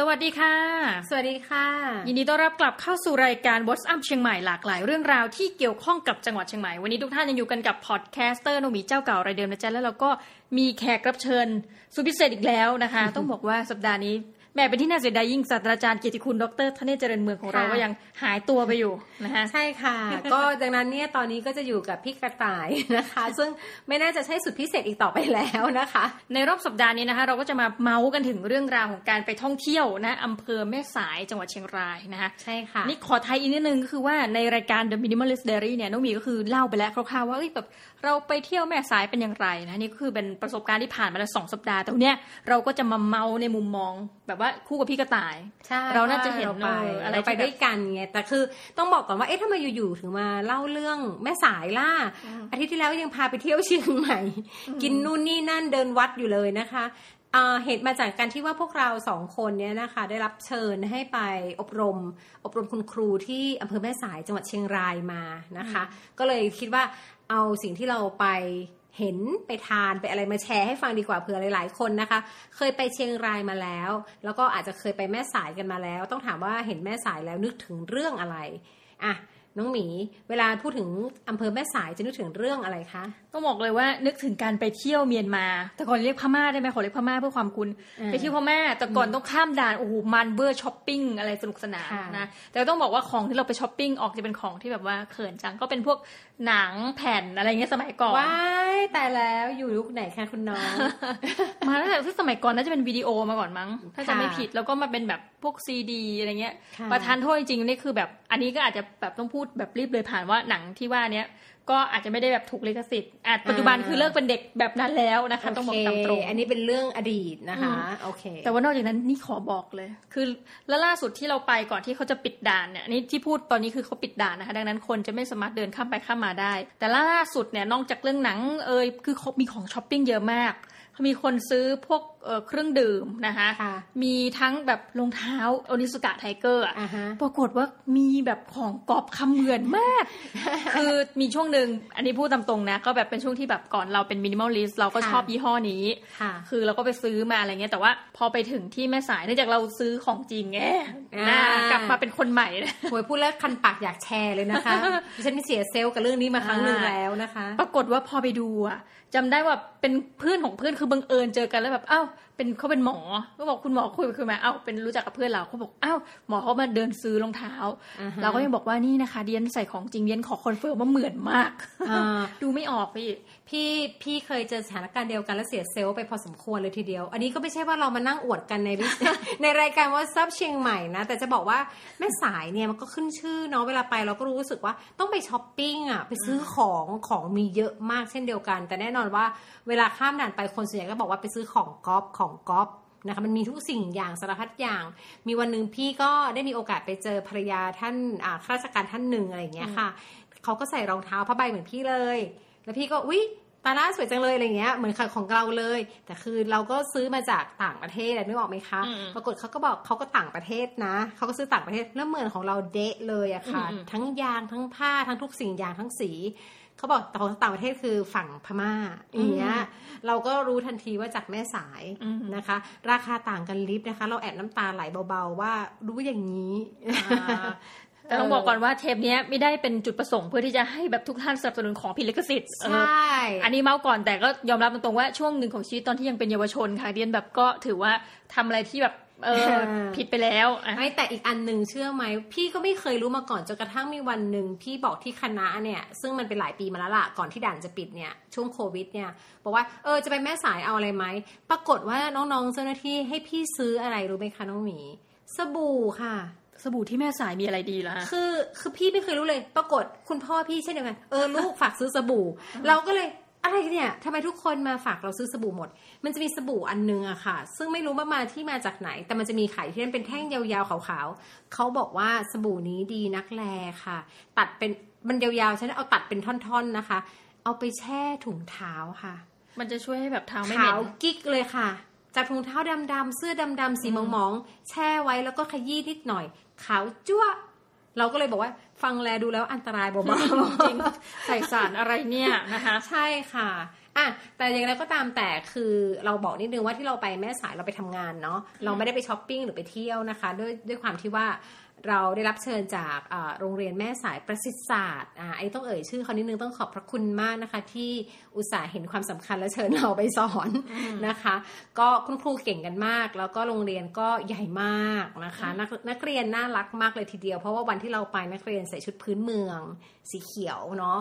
สวัสดีค่ะ สวัสดีค่ะ ยินดีต้อนรับกลับเข้าสู่รายการ What's Up เชียงใหม่หลากหลายเรื่องราวที่เกี่ยวข้องกับจังหวัดเชียงใหม่ วันนี้ทุกท่านยังอยู่กันกับ podcaster โนมีเจ้าเก่ารายเดิมนะจ๊ะแล้วเราก็มีแขกรับเชิญสุดพิเศษอีกแล้วนะคะ ต้องบอกว่าสัปดาห์นี้ แหมเป็นที่น่าเสียดายยิ่งศาสตราจารย์เกียรติคุณ ดร.ธเนศวร์ เจริญเมืองของเราค่ะก็ยังหายตัวไปอยู่นะคะใช่ค่ะ ก็ดังนั้นเนี่ยตอนนี้ก็จะอยู่กับพี่กระต่ายนะคะ ซึ่งไม่น่าจะใช่สุดพิเศษอีกต่อไปแล้วนะคะ ในรอบสัปดาห์นี้นะคะ เราก็จะมาเมาส์กันถึงเรื่องราวของการไปท่องเที่ยวนะอำเภอแม่สายจังหวัดเชียงรายนะคะใช่ค่ะนี่ขอไทยอีกนิดนึงก็คือว่าในรายการ The Minimalist Diary เนี่ยน้องหมีก็คือเล่าไปแล้วคร่าวๆว่าเอ้ยแบบเราไปเที่ยวแม่สายเป็นอย่างไรนะนี่ก็คือเป็นประสบการณ์ที่ผ่านมาแล้วสองสัปดาห์แต่วันเนี้ยเราก็จะมาเมาในมุมมองแบบว่าคู่กับพี่กระต่ายใช่เราน่าจะเห็นเราไปเอออะไรเราไปที่แบบด้วยกันไงแต่คือต้องบอกก่อนว่าเอ๊ะทำไมอยู่ๆถึงมาเล่าเรื่องแม่สายล่ะอาทิตย์ที่แล้วยังพาไปเที่ยวเชียงใหม่ กินนู่นนี่นั่นเดินวัดอยู่เลยนะคะอ่าเหตุมาจากการที่ว่าพวกเราสองคนเนี่ยนะคะ ได้รับเชิญให้ไปอบรม อบรมคุณครูที่อำเภอแม่สายจังหวัดเชียงรายมานะคะ ก็เลยคิดว่าเอาสิ่งที่เราไป เห็นไปทานไปอะไรมาแชร์ให้ฟังดีกว่าเผื่อหลาย ๆ คนนะคะ เคยไปเชียงรายมาแล้ว แล้วก็อาจจะเคยไปแม่สายกันมาแล้ว ต้องถามว่าเห็นแม่สายแล้วนึกถึงเรื่องอะไรอะ น้องหมี เวลาพูดถึงอำเภอแม่สายจะนึกถึงเรื่องอะไรคะต้องบอกเลยว่านึกถึงการไปเที่ยวเมียนมา แต่ก่อนเรียกพม่าได้ไหมขอเรียกพม่าเพื่อความคุ้นอ่าไปเที่ยวพม่าแต่ก่อนต้องข้ามด่านโอ้โหมันเบอร์ช้อปปิ้งอะไรสนุกสนานค่ะนะแต่ต้องบอกว่าของที่เราไปช้อปปิ้งออกจะเป็นของที่แบบว่าเขินจังก็เป็นพวกหนังแผ่นอะไรเงี้ยสมัยก่อนว้ายแต่แล้วอยู่ยุคไหนคะคุณน้องมาตั้งแต่ที่สมัยก่อนน่าจะเป็นวิดีโอมาก่อนมั้งถ้าจะค่ะไม่ผิดแล้วก็มาเป็นแบบพ วกซีดีอะไรเงี้ยค่ะประทานโทษจริงๆนี่คือแบบ อันนี้ก็อาจจะแบบต้องพูดแบบรีบเลยผ่านว่าหนังที่ว่าเนี้ยก็อาจจะไม่ได้แบบถูกลิขสิทธิ์อาจปัจจุบันคือเลิกเป็นเด็กแบบนั้นแล้วนะคะ ต้องบอกตามตรงโอเคอันนี้เป็นเรื่องอดีตนะคะโอเค แต่ว่านอกจากนั้นนี่ขอบอกเลย คือแล้วล่าสุดที่เราไปก่อนที่เขาจะปิดด่านเนี่ยอันนี้ที่พูดตอนนี้คือเขาปิดด่านนะคะ ดังนั้นคนจะไม่สามารถเดินข้ามไปข้ามมาได้ แต่ล่าสุดเนี่ยนอกจากเรื่องหนังเอยคือเขามีของช้อปปิ้งเยอะมากเขามีคนซื้อพวก เอ่อเครื่องดื่มนะคะค่ะมีทั้งแบบรองเท้า Onitsuka Tiger อะอ่าฮะปรากฏว่ามีแบบของก๊อปคือเหมือนมาก คือมีช่วงหนึ่งอันนี้พูดตามตรงนะ ก็แบบเป็นช่วงที่แบบก่อนเราเป็น minimalist เราก็ค่ะชอบยี่ห้อนี้ค่ะคือเราก็ไปซื้อมาอะไรเงี้ยแต่ว่าพอไปถึงที่แม่สายเนื่องจากเราซื้อของจริงไงอ่านะกลับมาเป็นคนใหม่นะโวยพูดแล้วคันปากอยากแชร์เลยนะคะดิฉันเสีย self กับเรื่องนี้มาครั้งหนึ่งอ่าแล้วนะคะ ปรากฏว่าพอไปดูอะจำได้ว่าเป็นเพื่อนของเพื่อนคือบังเอิญเจอกันแล้วแบบเอ้า เป็นเขาเป็นหมอก็บอกคุณหมอคุยไปคุยมาเอ้าเป็นรู้จักกับเพื่อนเราเขาบอกเอ้าหมอเขามาเดินซื้อรองเท้าอ่าฮะเราก็ยังบอกว่านี่นะคะเดี๊ยนใส่ของจริงเดี๊ยนขอ confirm ว่าเหมือนมากอ่าดูไม่ออกพี่พี่พี่เคยเจอสถานการณ์เดียวกันแล้วเสีย self ไปพอสมควรเลยทีเดียว อันนี้ก็ไม่ใช่ว่าเรามานั่งอวดกันในวิในรายการ What's Up เชียงใหม่นะ แต่จะบอกว่าแม่สายเนี่ยมันก็ขึ้นชื่อเนาะเวลาไปเราก็รู้สึกว่าต้องไปช้อปปิ้งอะไปซื้อของของมีเยอะมากเช่นเดียวกัน แต่แน่นอนว่าเวลาข้ามด่านไปคนส่วนใหญ่ก็บอกว่าไปซื้อของก๊อปของก๊อปนะคะมันมีทุกสิ่งอย่างสารพัดอย่าง มีวันหนึ่งพี่ก็ได้มีโอกาสไปเจอภรรยาท่านอ่าข้าราชการท่านหนึ่งอะไรอย่างเงี้ยค่ะเขาก็ใส่รองเท้าผ้าใบเหมือนพี่เลย แล้วพี่ก็อุ๊ยตาล่าสวยจังเลยอะไรเงี้ยเหมือนของเราเลย แต่คือเราก็ซื้อมาจากต่างประเทศอะนึกออกไหมคะอืมปรากฏเขาก็บอกเขาก็ต่างประเทศนะเขาก็ซื้อต่างประเทศแล้วเหมือนของเราเดะเลยอะค่ะอืมอืมทั้งยางทั้งผ้าทั้งทุกสิ่งอย่างทั้งสี เขาบอกแต่ของต่างประเทศคือฝั่งพม่าอย่างเงี้ยเราก็รู้ทันทีว่าจากแม่สายอืมนะคะ ราคาต่างกันลิฟต์นะคะ เราแอบน้ำตาไหลเบาๆว่ารู้อย่างนี้แต่ต้องบอกก่อนว่าเทปเนี้ยไม่ได้เป็นจุดประสงค์เพื่อที่จะให้แบบทุกท่านสนับสนุนของผิดลิขสิทธิ์ใชเออ่อันนี้เมาส์ก่อนแต่ก็ยอมรับตรงๆว่าช่วงหนึ่งของชีวิตตอนที่ยังเป็นเยาวชนค่ะเดียนแบบก็ถือว่าทำอะไรที่แบบ เอออ่าผิดไปแล้วอะไม่แต่อีกอันหนึ่งเชื่อไหม พี่ก็ไม่เคยรู้มาก่อนจนกระทั่งมีวันหนึ่งพี่บอกที่คณะเนี่ย ซึ่งมันเป็นหลายปีมาแล้วล่ะก่อนที่ด่านจะปิดเนี่ย ช่วงโควิดเนี่ย บอกว่าเออจะไปแม่สายเอาอะไรไหม ปรากฏว่าน้องๆเจ้าหน้าที่ให้พี่ซื้ออะไรรู้ไหมคะน้องหมี สบู่ค่ะ สบู่ที่แม่สายมีอะไรดีล่ะ คือคือพี่ไม่เคยรู้เลย ปรากฏคุณพ่อพี่เช่นเดียวกันเออลูกฝากซื้อสบู่ เราก็เลย อะไรเนี่ยทำไมทุกคนมาฝากเราซื้อสบู่หมด มันจะมีสบู่อันนึงอะค่ะ ซึ่งไม่รู้ว่ามาที่มาจากไหน แต่มันจะมีขายที่นั่นเป็นแท่งยาวๆขาวๆเขาบอกว่าสบู่นี้ดีนักแลค่ะ ตัดเป็นมันยาวๆฉันเอาตัดเป็นท่อนๆนะคะ เอาไปแช่ถุงเท้าค่ะ มันจะช่วยให้แบบเท้าไม่เหม็นขาวกิ๊กเลยค่ะจากถุงเท้าดำๆเสื้อดำๆสีหมองๆแช่ไว้แล้วก็ขยี้นิดหน่อย ขาวจั่วะ เราก็เลยบอกว่าฟังแลดูแล้วอันตรายเบาจริงใส่สารอะไรเนี่ยนะคะๆใช่ค่ะอะแต่อย่างไรก็ตามแต่คือเราบอกนิดนึงว่าที่เราไปแม่สายเราไปทำงานเนาะเราไม่ได้ไปช้อปปิ้งหรือไปเที่ยวนะคะ ด้วยด้วยความที่ว่า เราได้รับเชิญจากอ่าโรงเรียนแม่สายประสิทธิศาสตร์อ่าไอ้ต้องเอ่ยชื่อเขานิดนึงต้องขอบพระคุณมากนะคะ ที่อุตส่าห์เห็นความสำคัญและเชิญเราไปสอนนะคะ ก็คุณครูเก่งกันมาก แล้วก็โรงเรียนก็ใหญ่มากนะคะนักนักเรียนน่ารักมากเลยทีเดียวเพราะว่าวันที่เราไปนักเรียนใส่ชุดพื้นเมืองสีเขียวเนาะ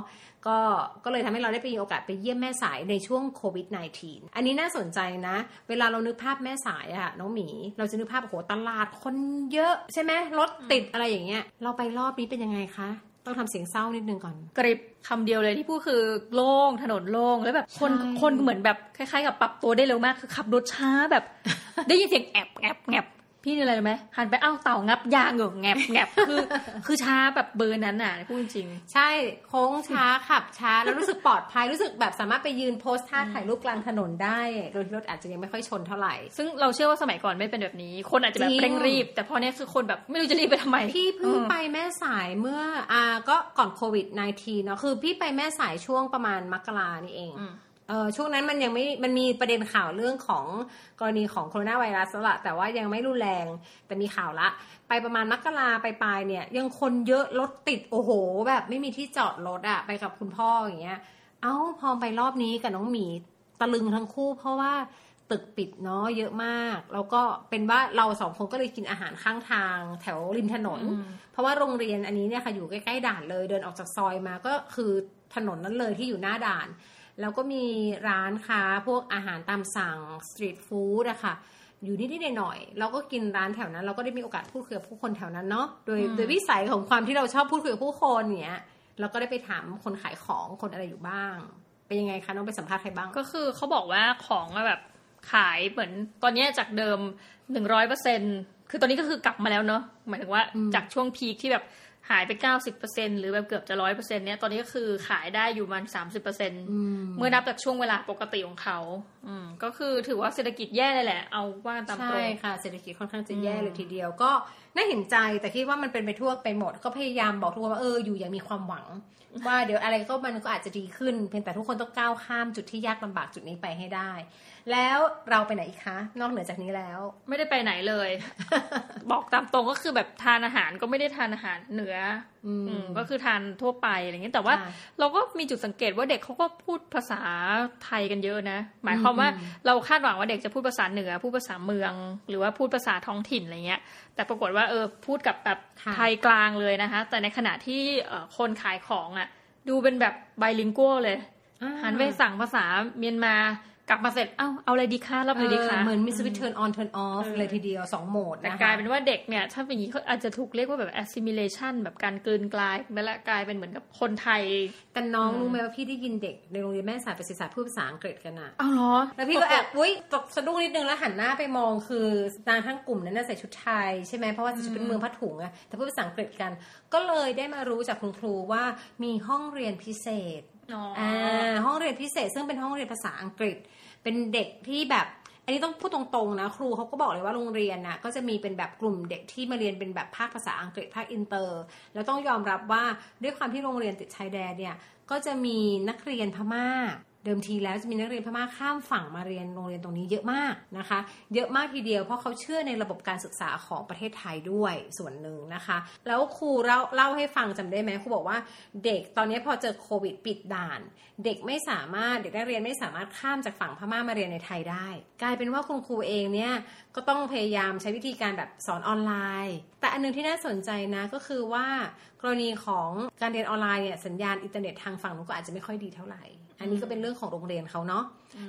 ก็ก็เลยทำให้เราได้ไปมีโอกาสไปเยี่ยมแม่สายในช่วงโควิด -19 อันนี้น่าสนใจนะ เวลาเรานึกภาพแม่สายอะน้องหมี เราจะนึกภาพโอ้โหตลาดคนเยอะใช่ไหมรถติดอะไรอย่างเงี้ย เราไปรอบนี้เป็นยังไงคะ ต้องทำเสียงเศร้านิดนึงก่อน กริบคำเดียวเลยที่พูดคือโล่งถนนโล่งแล้วแบบคนใช่คนเหมือนแบบคล้ายๆ กับปรับตัวได้เร็วมากคือขับรถช้าแบบ ได้ยินเสียงแอบแอบแอบ พี่นี่อะไรรู้ไหมหันไปอ้าวเต่างับยางอยู่แงบแงบคือ คือช้าแบบเบอร์นั้นน่ะพูดจริง ใช่โค้งช้าขับช้าแล้วรู้สึกปลอดภัยรู้สึกแบบสามารถไปยืนโพสท่าถ่ายรูปกลางถนนได้ โดยที่รถอาจจะยังไม่ค่อยชนเท่าไหร่ ซึ่งเราเชื่อว่าสมัยก่อนไม่เป็นแบบนี้ คนอาจจะแบบจริงเร่งรีบ แต่พอเนี้ยคือคนแบบไม่รู้จะรีบไปทำไม พี่เพิ่งออไปแม่สายเมื่ออ่าก็ก่อนโควิด -19 เนาะคือพี่ไปแม่สายช่วงประมาณมกรานี่เองอืมเออ ช่วงนั้นมันยังไม่มันมีประเด็นข่าวเรื่องของกรณีของโคโรนาไวรัสแล้วละแต่ว่ายังไม่รุนแรงแต่มีข่าวละ ไปประมาณมกราไปปลายๆเนี่ย ยังคนเยอะรถติดโอ้โห แบบไม่มีที่จอดรถอะไปกับคุณพ่ออย่างเงี้ย เอ้าพอไปรอบนี้กับน้องหมีตะลึงทั้งคู่ เพราะว่าตึกปิดเนาะเยอะมาก แล้วก็เป็นว่าเราสองคนก็เลยกินอาหารข้างทางแถวริมถนนอืมเพราะว่าโรงเรียนอันนี้เนี่ยค่ะอยู่ใกล้ๆด่านเลย เดินออกจากซอยมาก็คือถนนนั้นเลยที่อยู่หน้าด่าน แล้วก็มีร้านค้าพวกอาหารตามสั่งสตรีทฟู้ดอะค่ะอยู่นิดๆหน่อยๆเราก็กินร้านแถวนั้น เราก็ได้มีโอกาสพูดคุยกับผู้คนแถวนั้นเนาะโดยอืมโดยวิสัยของความที่เราชอบพูดคุยกับผู้คนเนี้ยเราก็ได้ไปถามคนขายของคนอะไรอยู่บ้าง เป็นยังไงคะน้องไปสัมภาษณ์ใครบ้าง ก็คือเขาบอกว่าของอะแบบขายเหมือนตอนเนี้ยจากเดิมหนึ่งร้อยเปอร์เซ็นคือตอนนี้ก็คือกลับมาแล้วเนอะหมายถึงว่าอืมจากช่วงพีคที่แบบ หายไปเก้าสิบเปอร์เซ็นหรือแบบเกือบจะร้อยเปอร์เซ็นเนี้ยตอนนี้ก็คือขายได้อยู่มันสามสิบเปอร์เซ็นอืมเมื่อนับจากช่วงเวลาปกติของเขา อืมก็คือถือว่าเศรษฐกิจแย่เลยแหละ เอาว่าตามตรใช่งค่ะเศรษฐกิจค่อนข้างจะอืมแย่เลยทีเดียวก็ น่าเห็นใจแต่คิดว่ามันเป็นไปทั่วไปหมด ก็พยายามบอกทุกคนว่าเอออยู่อย่างมีความหวัง ว่าเดี๋ยวอะไรก็มันก็อาจจะดีขึ้น เพียงแต่ทุกคนต้องก้าวข้ามจุดที่ยากลำบากจุดนี้ไปให้ได้ แล้วเราไปไหนอีกคะ นอกเหนือจากนี้แล้ว ไม่ได้ไปไหนเลย บอกตามตรงก็คือแบบทานอาหารก็ไม่ได้ทานอาหารเหนืออืมอืมก็คือทานทั่วไปอะไรเงี้ยแต่ว่าค่ะเราก็มีจุดสังเกตว่าเด็กเขาก็พูดภาษาไทยกันเยอะนะ หมายความว่าอืมเราคาดหวังว่าเด็กจะพูดภาษาเหนือพูดภาษาเมือง หรือว่าพูดภาษาท้องถิ่นอะไรเงี้ย แต่ปรากฏว่าเออพูดกับแบบค่ะไทยกลางเลยนะคะ แต่ในขณะที่เอ่อคนขายของอะ ดูเป็นแบบ bilingual เลยอ่าหันไปสั่งภาษาเมียนมา กลับมาเสร็จ เอ้า เอาอะไรดีคะรับอะไรดีคะเหมือนมี switch turn on turn off เออเลยทีเดียวสองโหมดแต่นะคะกลายเป็นว่าเด็กเนี่ย ถ้าเป็นอย่างนี้เขาอาจจะถูกเรียกว่าแบบ assimilation แบบการกลืนกลายไปละกลายเป็นเหมือนกับคนไทย แต่น้องอืมรู้ไหมว่าพี่ได้ยินเด็กในโรงเรียนแม่สายประสิทธิศาสตร์พูดภาษาอังกฤษกันอะเอาเหรอ แล้วพี่ก็แอบอุ้ยตกสะดุ้งนิดนึงแล้วหันหน้าไปมองคือนางทั้งกลุ่มนั้นน่ะใส่ชุดไทยใช่ไหมเพราะว่าจะเป็นเมืองผ้าถุงอะแต่พูดภาษาอังกฤษกัน ก็เลยได้มารู้จากคุณครูว่ามีห้องเรียนพิเศษ อ่าห้องเรียนพิเศษ ซึ่งเป็นห้องเรียนภาษาอังกฤษ เป็นเด็กที่แบบอันนี้ต้องพูดตรงๆนะ ครูเขาก็บอกเลยว่าโรงเรียนนะก็จะมีเป็นแบบกลุ่มเด็กที่มาเรียนเป็นแบบภาคภาษาอังกฤษภาคอินเตอร์ แล้วต้องยอมรับว่าด้วยความที่โรงเรียนติดชายแดนเนี่ยก็จะมีนักเรียนพม่า เดิมทีแล้วจะมีนักเรียนพม่าข้ามฝั่งมาเรียนโรงเรียนตรงนี้เยอะมากนะคะ เยอะมากทีเดียวเพราะเขาเชื่อในระบบการศึกษาของประเทศไทยด้วยส่วนหนึ่งนะคะ แล้วครูเล่าเล่าให้ฟังจำได้ไหมครูบอกว่าเด็กตอนนี้พอเจอโควิดปิดด่าน เด็กไม่สามารถเด็กนักเรียนไม่สามารถข้ามจากฝั่งพม่ามาเรียนในไทยได้ กลายเป็นว่าคุณครูเองเนี่ยก็ต้องพยายามใช้วิธีการแบบสอนออนไลน์ แต่อันหนึงที่น่าสนใจนะก็คือว่ากรณีของการเรียนออนไลน์เนี่ยสัญญาณอินเทอร์เน็ตทางฝั่งนู้นก็อาจจะไม่ค่อยดีเท่าไหร่อันนี้ก็เป็นเรื่องของโรงเรียนเขาเนาะ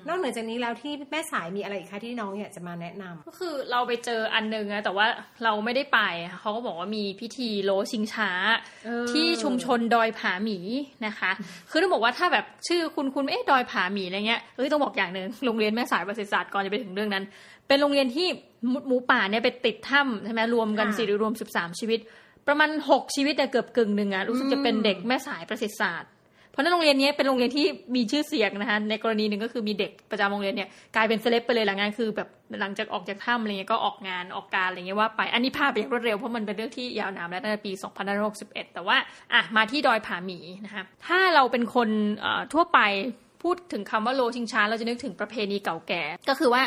นอกเหนือจากนี้แล้วที่แม่สายมีอะไรอีกคะที่น้องอยากจะมาแนะนำก็คือเราไปเจออันนึงนะแต่ว่าเราไม่ได้ไปเขาก็บอกว่ามีพิธีโลชิงช้าเออที่ชุมชนดอยผาหมีนะคะ คือต้องบอกว่าถ้าแบบชื่อคุณคุณเอ๊ะดอยผาหมีอะไรเงี้ยเอ้ยต้องบอกอย่างหนึ่งโรงเรียนแม่สายประสิทธิศาสตร์ก่อนจะไปถึงเรื่องนั้น เป็นโรงเรียนที่หมูหมูป่าเนี่ยไปติดถ้ำใช่ไหมรวมกันค่ะสี่หรือรวมสิบสามชีวิต ประมาณหกชีวิตเนี่ยเกือบกึ่งหนึ่งอะรู้สึกจะเป็นเด็กแม่สายประสิทธิศาสตร์ เพราะนั้นโรงเรียนนี้เป็นโรงเรียนที่มีชื่อเสียงนะคะในกรณีหนึ่งก็คือมีเด็กประจำโรงเรียนเนี่ยกลายเป็นเซเลบไปเลยหลังงานคือแบบหลังจากออกจากถ้ำอะไรเงี้ยก็ออกงานออกการอะไรเงี้ยว่าไปอันนี้ภาพไปอย่างรวดเร็วเพราะมันเป็นเรื่องที่ยาวนานแล้วตั้งแต่ปี 2561 แต่ว่าอะมาที่ดอยผาหมีนะคะถ้าเราเป็นคนทั่วไปพูดถึงคำว่าโลชิงช้าเราจะนึกถึงประเพณีเก่าแก่ ก็คือว่า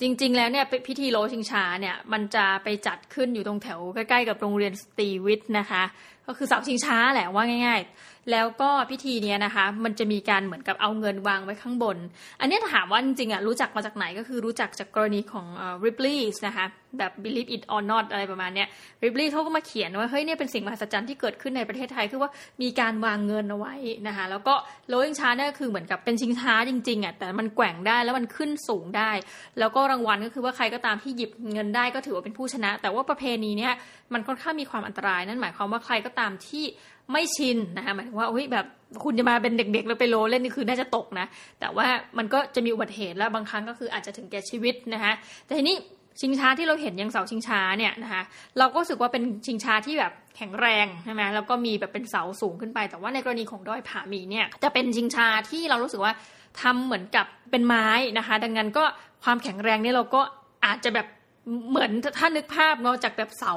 จริง ๆ แล้วเนี่ยพิธีโลชิงช้าเนี่ยมันจะไปจัดขึ้นอยู่ตรงแถวใกล้ๆกับโรงเรียนสตรีวิทย์นะคะ ก็คือเสาชิงช้าแหละว่าง่าย ๆ แล้วก็พิธีเนี้ยนะคะ มันจะมีการเหมือนกับเอาเงินวางไว้ข้างบน อันนี้ถามว่าจริงๆอะรู้จักมาจากไหนก็คือรู้จักจากกรณีของ Ripley นะคะแบบ believe it or not อะไรประมาณเนี้ย Ripley เขาก็มาเขียนว่าเฮ้ยเนี่ยเป็นสิ่งมหัศจรรย์ที่เกิดขึ้นในประเทศไทยคือว่ามีการวางเงินเอาไว้นะคะแล้วก็โลชิงช้าเนี่ยคือเหมือนกับเป็นชิงช้าจริงๆอะแต่มันแกว่งได้แล้วมันขึ้นสูงได้ แล้วก็รางวัลก็คือว่าใครก็ตามที่หยิบเงินได้ก็ถือว่าเป็นผู้ชนะ แต่ว่าประเพณีเนี้ยมันค่อนข้างมีความอันตรายนั่นหมายความว่าใครก็ตามที่ ไม่ชินนะคะหมายถึงว่าเฮ้ยแบบคุณจะมาเป็นเด็กๆแล้วไปโลเล่นนี่คือน่าจะตกนะ แต่ว่ามันก็จะมีอุบัติเหตุแล้วบางครั้งก็คืออาจจะถึงแก่ชีวิตนะคะแต่ทีนี้ชิงช้าที่เราเห็นอย่างเสาชิงช้าเนี่ยนะคะเราก็รู้สึกว่าเป็นชิงช้าที่แบบแข็งแรงใช่ไหมแล้วก็มีแบบเป็นเสาสูงขึ้นไป แต่ว่าในกรณีของดอยผาหมีเนี่ยจะเป็นชิงช้าที่เรารู้สึกว่าทำเหมือนกับเป็นไม้นะคะ ดังนั้นก็ความแข็งแรงเนี่ยเราก็อาจจะแบบ เหมือนถ้านึกภาพเนาะจากแบบเสา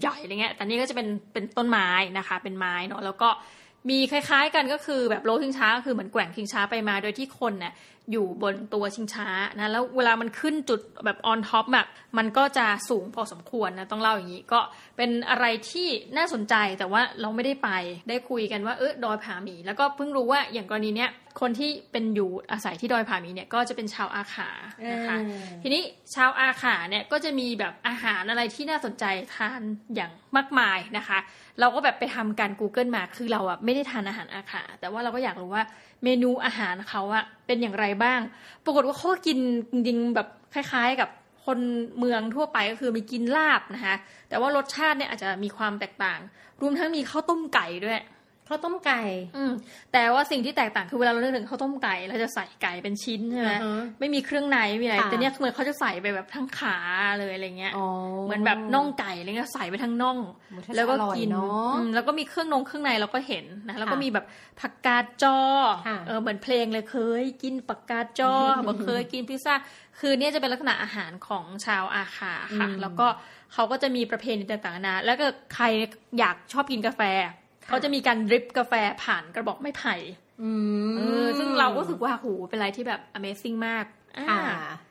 ใหญ่ๆอะไรเงี้ยแต่นี่ก็จะเป็นเป็นต้นไม้นะคะ เป็นไม้เนาะแล้วก็มีคล้ายๆกันก็คือแบบโลชิงช้าก็คือเหมือนแกว่งชิงช้าไปมาโดยที่คนเนี่ย อยู่บนตัวชิงช้านะแล้วเวลามันขึ้นจุดแบบ on top แบบมันก็จะสูงพอสมควรนะต้องเล่าอย่างนี้ก็เป็นอะไรที่น่าสนใจแต่ว่าเราไม่ได้ไปได้คุยกันว่าเออดอยผาหมี แล้วก็เพิ่งรู้ว่าอย่างกรณีเนี้ยคนที่เป็นอยู่อาศัยที่ดอยผาหมีเนี่ยก็จะเป็นชาวอาขานะคะทีนี้ชาวอาขาเนี่ยก็จะมีแบบอาหารอะไรที่น่าสนใจทานอย่างมากมายนะคะ เราก็แบบไปทำการ Google มาคือเราอะไม่ได้ทานอาหารอาขาแต่ว่าเราก็อยากรู้ว่าเมนูอาหารเขาอะ เป็นอย่างไรบ้าง ปรากฏว่าเขากินจริงๆแบบคล้าย ๆ กับคนเมืองทั่วไปก็คือมีกินลาบนะคะแต่ว่ารสชาติเนี่ยอาจจะมีความแตกต่าง รวมทั้งมีข้าวต้มไก่ด้วย ข้าวต้มไก่ อืมแต่ว่าสิ่งที่แตกต่างคือเวลาเราเลือกถึงข้าวต้มไก่เราจะใส่ไก่เป็นชิ้นใช่ไหมอือฮะไม่มีเครื่องในไม่มีอะไรค่ะแต่เนี้ยเหมือนเขาจะใส่ไปแบบทั้งขาเลยอะไรเงี้ยอ๋อเหมือนแบบน่องไก่อะไรเงี้ยใส่ไปทั้งน่องโอ้ถ้าจะแล้วก็อร่อยกินเนอะอืมแล้วก็มีเครื่องนงเครื่องในเราก็เห็นนะแล้วก็ค่ะมีแบบผักกาดจอค่ะเออเหมือนเพลงเลยเคย กินผักกาดจอบอกเคยกินพิซซ่าคือเนี่ยจะเป็นลักษณะอาหารของชาวอาขาค่ะอืมแล้วก็เขาก็จะมีประเพณีต่างๆนานาแล้วก็ใครอยากชอบกินกาแฟ เขาจะมีการดริปกาแฟผ่านกระบอกไม้ไผ่อืมเออซึ่งเราก็รู้สึกว่าโหเป็นอะไรที่แบบ Amazing มากอ่าค่ะ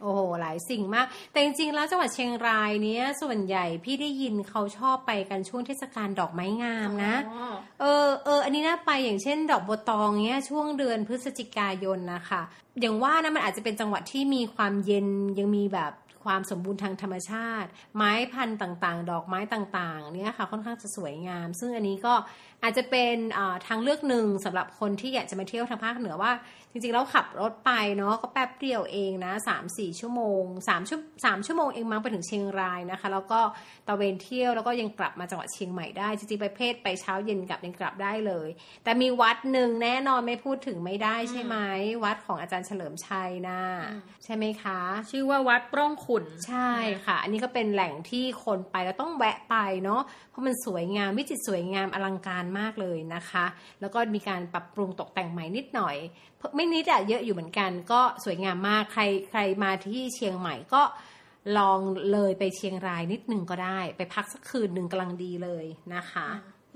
โอ้โหหลายสิ่งมาก แต่จริงๆแล้วจังหวัดเชียงรายเนี้ยส่วนใหญ่พี่ได้ยินเขาชอบไปกันช่วงเทศกาลดอกไม้งามนะอ๋อเออเอออันนี้น่าไปอย่างเช่น ดอกบัวตองเนี้ยช่วงเดือนพฤศจิกายนนะคะอย่างว่านะมันอาจจะเป็นจังหวัดที่มีความเย็นยังมีแบบความสมบูรณ์ทางธรรมชาติ ไม้พันธุ์ต่างๆ ดอกไม้ต่างๆเนี่ยค่ะค่อนข้างจะสวยงาม ซึ่งอันนี้ก็ อาจจะเป็นอ่าทางเลือกหนึ่งสำหรับคนที่อยากจะมาเที่ยวทางภาคเหนือว่า จริงๆแล้วขับรถไปเนาะก็แป๊บเดียวเองนะสามสี่ชั่วโมงสามชั่วสามชั่วโมงเองมั้งไปถึงเชียงรายนะคะ แล้วก็ตะเวนเที่ยวแล้วก็ยังกลับมาจังหวัดเชียงใหม่ได้จริงๆไปเพศไปเช้าเย็นกลับยังกลับได้เลย แต่มีวัดหนึ่งแน่นอนไม่พูดถึงไม่ได้ใช่ไหมวัดของอาจารย์เฉลิมชัยนะใช่ไหมคะ ชื่อว่าวัดปร่องขุนใช่ค่ะ อันนี้ก็เป็นแหล่งที่คนไปแล้วต้องแวะไปเนาะเพราะมันสวยงามวิจิตรสวยงามอลังการมากเลยนะคะ แล้วก็มีการปรับปรุงตกแต่งใหม่นิดหน่อย ไม่นิดอะเยอะอยู่เหมือนกัน ก็สวยงามมากใครใครมาที่เชียงใหม่ก็ลองเลยไปเชียงรายนิดหนึ่งก็ได้ ไปพักสักคืนหนึ่งกำลังดีเลยนะคะ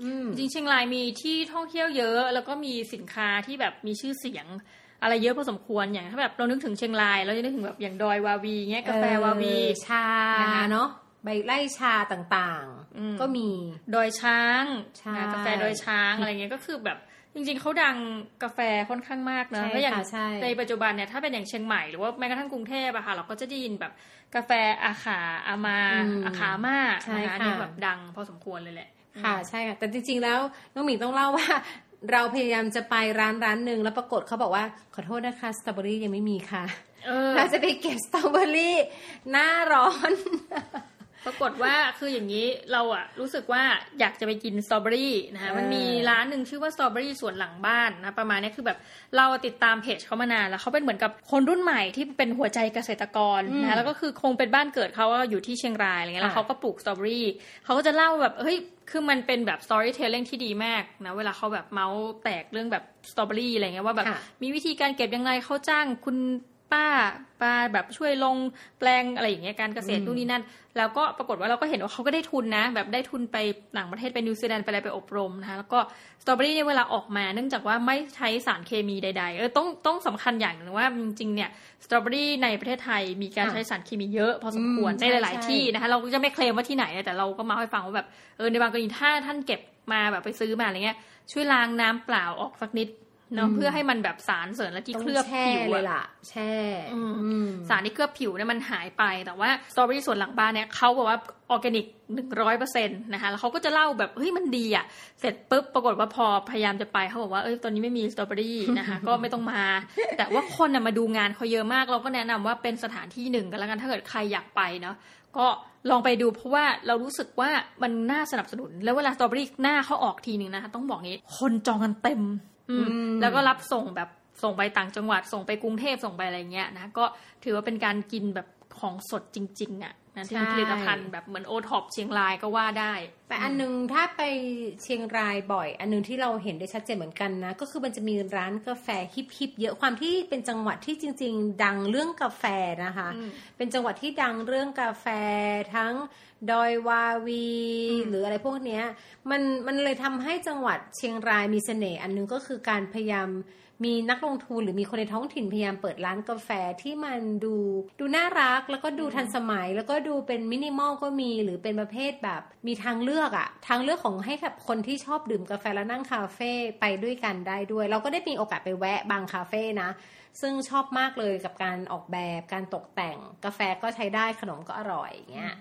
อืมจริงๆเชียงรายมีที่ท่องเที่ยวเยอะ แล้วก็มีสินค้าที่แบบมีชื่อเสียงอะไรเยอะพอสมควรอย่างถ้าแบบเรานึกถึงเชียงรายเราจะนึกถึงแบบอย่างดอยวาวีเงี้ยกาแฟวาวีเออชานะคะเนาะ ใบไล่ชาต่างอืมๆก็มีดอยช้างใช่นะกาแฟดอยช้างอะไรเงี้ยก็คือแบบจริงๆเขาดังกาแฟค่อนข้างมากนะใช่แล้วอย่างค่ะใช่ในปัจจุบันเนี่ยถ้าเป็นอย่างเชียงใหม่หรือว่าแม้กระทั่งกรุงเทพอะค่ะเราก็จะได้ยินแบบกาแฟอาขาอามาอืมอาขามาใช่นะคะค่ะเนี่ยแบบดังพอสมควรเลยแหละค่ะใช่ค่ะแต่จริง ๆ แล้วน้องหมิงต้องเล่าว่าเราพยายามจะไปร้านร้านหนึ่งแล้วปรากฏเขาบอกว่าขอโทษนะคะสตรอเบอรี่ยังไม่มีค่ะเออเราจะไปเก็บสตรอเบอรี่หน้าร้อน ปรากฏว่าคืออย่างนี้เราอะรู้สึกว่าอยากจะไปกินสตรอเบอรี่นะคะเออมันมีร้านหนึ่งชื่อว่าสตรอเบอรี่สวนหลังบ้านนะประมาณนี้คือแบบเราติดตามเพจเขามานานแล้วเขาเป็นเหมือนกับคนรุ่นใหม่ที่เป็นหัวใจเกษตรกรนะคะแล้วก็คือคงเป็นบ้านเกิดเขาว่าอยู่ที่เชียงรายอะไรเงี้ยแล้วค่ะเขาก็ปลูกสตรอเบอรี่เขาก็จะเล่าแบบเฮ้ยคือมันเป็นแบบ storytelling ที่ดีมากนะเวลาเขาแบบเมาส์แตกเรื่องแบบสตรอเบอรี่อะไรเงี้ยว่าแบบค่ะมีวิธีการเก็บยังไงเขาจ้างคุณป้าป้าแบบช่วยลงแปลงอะไรอย่างเงี้ยการเกษตรอืมนู่นนี่นั่น แล้วก็ปรากฏว่าเราก็เห็นว่าเขาก็ได้ทุนนะ แบบได้ทุนไปต่างประเทศไปนิวซีแลนด์ไปอะไรไปอบรมนะคะแล้วก็สตรอเบอรี่เนี่ยเวลาออกมาเนื่องจากว่าไม่ใช้สารเคมีใดๆเออต้องต้องสำคัญอย่างหนึ่งว่าจริงๆเนี่ยสตรอเบอรี่ในประเทศไทยมีการค่ะใช้สารเคมีเยอะพอสมควรอืมในหลายใช่ๆที่นะคะเราก็จะไม่เคลมว่าที่ไหนนะแต่เราก็มาให้ฟังว่าแบบเออในบางกรณีถ้าท่านเก็บมาแบบไปซื้อมาอะไรเงี้ยช่วยล้างน้ำเปล่าออกสักนิด เนาะอืมเพื่อให้มันแบบสารเสริญและที่ต้องเคลือบแช่ผิวเลยอะล่ะ แช่อืมอืมสารที่เคลือบผิวเนี่ยมันหายไป แต่ว่าสตรอเบอรี่ส่วนหลังบ้านเนี่ยเขาบอกว่าออร์แกนิกหนึ่งร้อยเปอร์เซ็นต์นะคะแล้วเขาก็จะเล่าแบบเฮ้ยมันดีอะ เสร็จปุ๊บปรากฏว่าพอพยายามจะไปเขาบอกว่าเอ้ยตอนนี้ไม่มีสตรอเบอรี่นะคะก็ไม่ต้องมา แต่ว่าคนน่ะมาดูงานเขาเยอะมาก เราก็แนะนำว่าเป็นสถานที่หนึ่งกันแล้วกันถ้าเกิดใครอยากไปเนาะก็ลองไปดูเพราะว่าเรารู้สึกว่ามันน่าสนับสนุน แล้วเวลาสตรอเบอรี่หน้าเขาออกทีหนึ่งนะคะต้องบอกงี้คนจองกันเต็ม อืมอืมแล้วก็รับส่งแบบส่งไปต่างจังหวัดส่งไปกรุงเทพส่งไปอะไรเงี้ยนะก็ถือว่าเป็นการกินแบบ ของสดจริง ๆ อะนะที่เป็นผลิตภัณฑ์แบบเหมือนโอท็อปเชียงรายก็ว่าได้ แต่อันนึงถ้าไปเชียงรายบ่อย อันนึงที่เราเห็นได้ชัดเจนเหมือนกันนะ ก็คือมันจะมีร้านกาแฟ hip ๆเยอะความที่เป็นจังหวัดที่จริง ๆ ดังเรื่องกาแฟนะคะอืมเป็นจังหวัดที่ดังเรื่องกาแฟทั้งดอยวาวี หรืออะไรพวกเนี้ยมันมันเลยทำให้จังหวัดเชียงรายมีเสน่ห์อันนึงก็คือการพยายาม มีนักลงทุนหรือมีคนในท้องถิ่นพยายามเปิดร้านกาแฟที่มันดูดูน่ารักแล้วก็ดูทันสมัย แล้วก็ดูเป็นมินิมอลก็มีหรือเป็นประเภทแบบ มีทางเลือกอะทางเลือกของให้กับคนที่ชอบดื่มกาแฟแล้วนั่งคาเฟ่ไปด้วยกันได้ด้วย เราก็ได้มีโอกาสไปแวะบางคาเฟ่นะซึ่งชอบมากเลยกับการออกแบบการตกแต่งกาแฟก็ใช้ได้ขนมก็อร่อยอย่างเงี้ย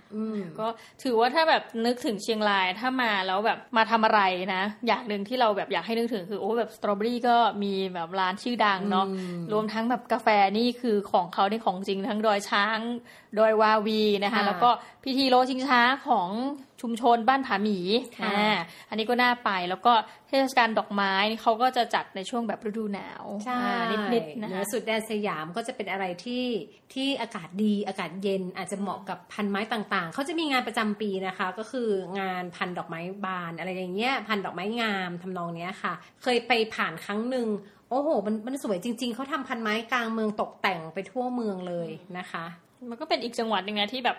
ก็ถือว่าถ้าแบบนึกถึงเชียงรายถ้ามาแล้วแบบมาทำอะไรนะ อย่างหนึ่งที่เราแบบอยากให้นึกถึงคือโอ้แบบสตรอเบอรี่ก็มีแบบร้านชื่อดังเนาะอืมรวมทั้งแบบกาแฟนี่คือของเขาในของจริงทั้งดอยช้าง ดอยวาวีนะคะค่ะแล้วก็พิธีโลชิงช้าของชุมชนบ้านผาหมีค่ะอ่าอันนี้ก็น่าไปแล้วก็เทศกาลดอกไม้นี่เขาก็จะจัดในช่วงแบบฤดูหนาวใช่อ่านิดๆนะเหนืคะอสุดแดนสยามก็จะเป็นอะไรที่ที่อากาศดีอากาศเย็นอาจจะเหมาะกับพันไม้ต่างๆ เขาจะมีงานประจำปีนะคะ ก็คืองานพันดอกไม้บานอะไรอย่างเงี้ยพันดอกไม้งามทำนองเนี้ยค่ะ เคยไปผ่านครั้งหนึ่ง โอ้โห มันมันสวยจริง ๆ เขาทำพันไม้กลางเมืองตกแต่งไปทั่วเมืองเลยนะคะ มันก็เป็นอีกจังหวัดหนึ่งนะที่แบบ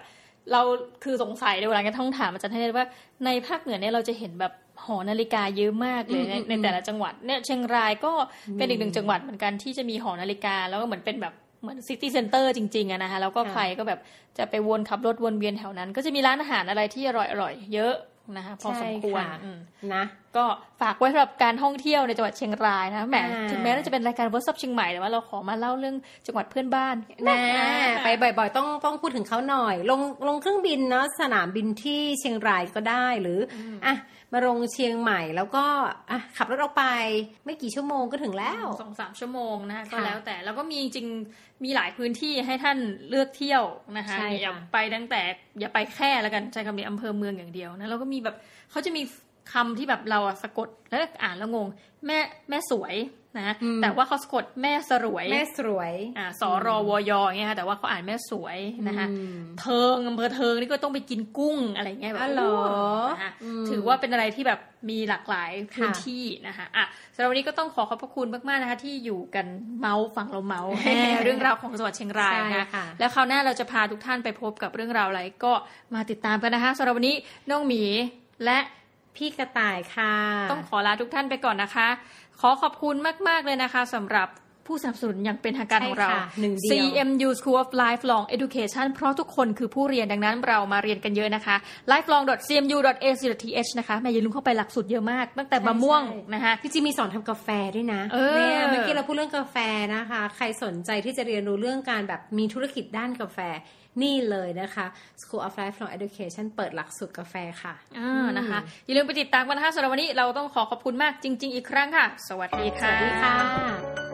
เราคือสงสัยในเวลาการท่องถามอาจารย์ให้ว่าในภาคเหนือเนี่ยเราจะเห็นแบบหอนาฬิกาเยอะมากเลยในอืมอืมในแต่ละจังหวัดเนี่ยเชียงรายก็เป็นอีกหนึ่งจังหวัดเหมือนกันที่จะมีหอนาฬิกาแล้วก็เหมือนเป็นแบบเหมือน city center จริงๆอะนะคะแล้วก็ค่ะใครก็แบบจะไปวนขับรถวนเวียนแถวนั้น ก็จะมีร้านอาหารอะไรที่อร่อยๆเยอะ นะคะพอสมควรใช่ค่ะอืมนะ ก็ฝากไว้สำหรับการท่องเที่ยวในจังหวัดเชียงรายนะแหมอ่าถึงแม้เราจะเป็นรายการ What's Up เชียงใหม่แต่ว่าเราขอมาเล่าเรื่องจังหวัดเพื่อนบ้านแน่ไปบ่อย ๆ ต้องต้องพูดถึงเขาหน่อย ลงลงเครื่องบินเนาะสนามบินที่เชียงรายก็ได้หรือออะมาลงเชียงใหม่แล้วก็อะขับรถออกไป ไม่กี่ชั่วโมงก็ถึงแล้วสองสามชั่วโมงนะคะก็ค่ะแล้วแต่แล้วก็มีจริงๆ มีหลายพื้นที่ให้ท่านเลือกเที่ยวนะคะใช่ค่ะอย่าไปตั้งแต่อย่าไปแค่แล้วกันใช้คำนี้อำเภอเมืองอย่างเดียวนะแล้วก็มีแบบเขาจะมี คำที่แบบเราอะสะกดแล้วอ่านแล้วงง แม่แม่สวยนะแต่ว่าเขาสะกดแม่สรวย แม่สวยอ่าสอรอวยออย่างเงี้ยค่ะแต่ว่าเขาอ่านแม่สวยนะคะอืมเทิงอำเภอเทิงนี่ก็ต้องไปกินกุ้งอะไรเงี้ยแบบอ๋อเหรอโนะคะอืมถือว่าเป็นอะไรที่แบบมีหลากหลายพื้นค่ะที่นะคะอะสำหรับวันนี้ก็ต้องขอขอบพระคุณมากๆนะคะ ที่อยู่กันเมาส์ฟังเราเมาส์เรื่องราวของจังหวัดเชียงรายใช่นะคะค่ะแล้วคราวหน้าเราจะพาทุกท่านไปพบกับเรื่องราวอะไรก็มาติดตามกันนะคะสำหรับวันนี้น้องหมีและ พี่กระต่ายค่ะ ต้องขอลาทุกท่านไปก่อนนะคะ ขอขอบคุณมาก ๆ เลยนะคะสำหหรับ ผู้สนับสนุนอย่างเป็นทางการของเราใช่ค่ะหนึ่งเดียว CMU School of Lifelong Education เพราะทุกคนคือผู้เรียนดังนั้นเรามาเรียนกันเยอะนะคะ lifelong.cmu.ac.th นะคะแม่อย่าลืมเข้าไปหลักสูตรเยอะมาก ตั้งแต่มะม่วงใช่นะคะพี่จีมีสอนทำกาแฟด้วยนะเออเนี่ยเมื่อกี้เราพูดเรื่องกาแฟนะคะ ใครสนใจที่จะเรียนรู้เรื่องการแบบมีธุรกิจด้านกาแฟนี่เลยนะคะ School of Lifelong Education เปิดหลักสูตรกาแฟค่ะอ่านะคะ อย่าลืมไปติดตามกันนะคะสำหรับวันนี้เราต้องขอขอบคุณมากจริง ๆ อีกครั้งค่ะ สวัสดีสค่ะวัสดีค่ะ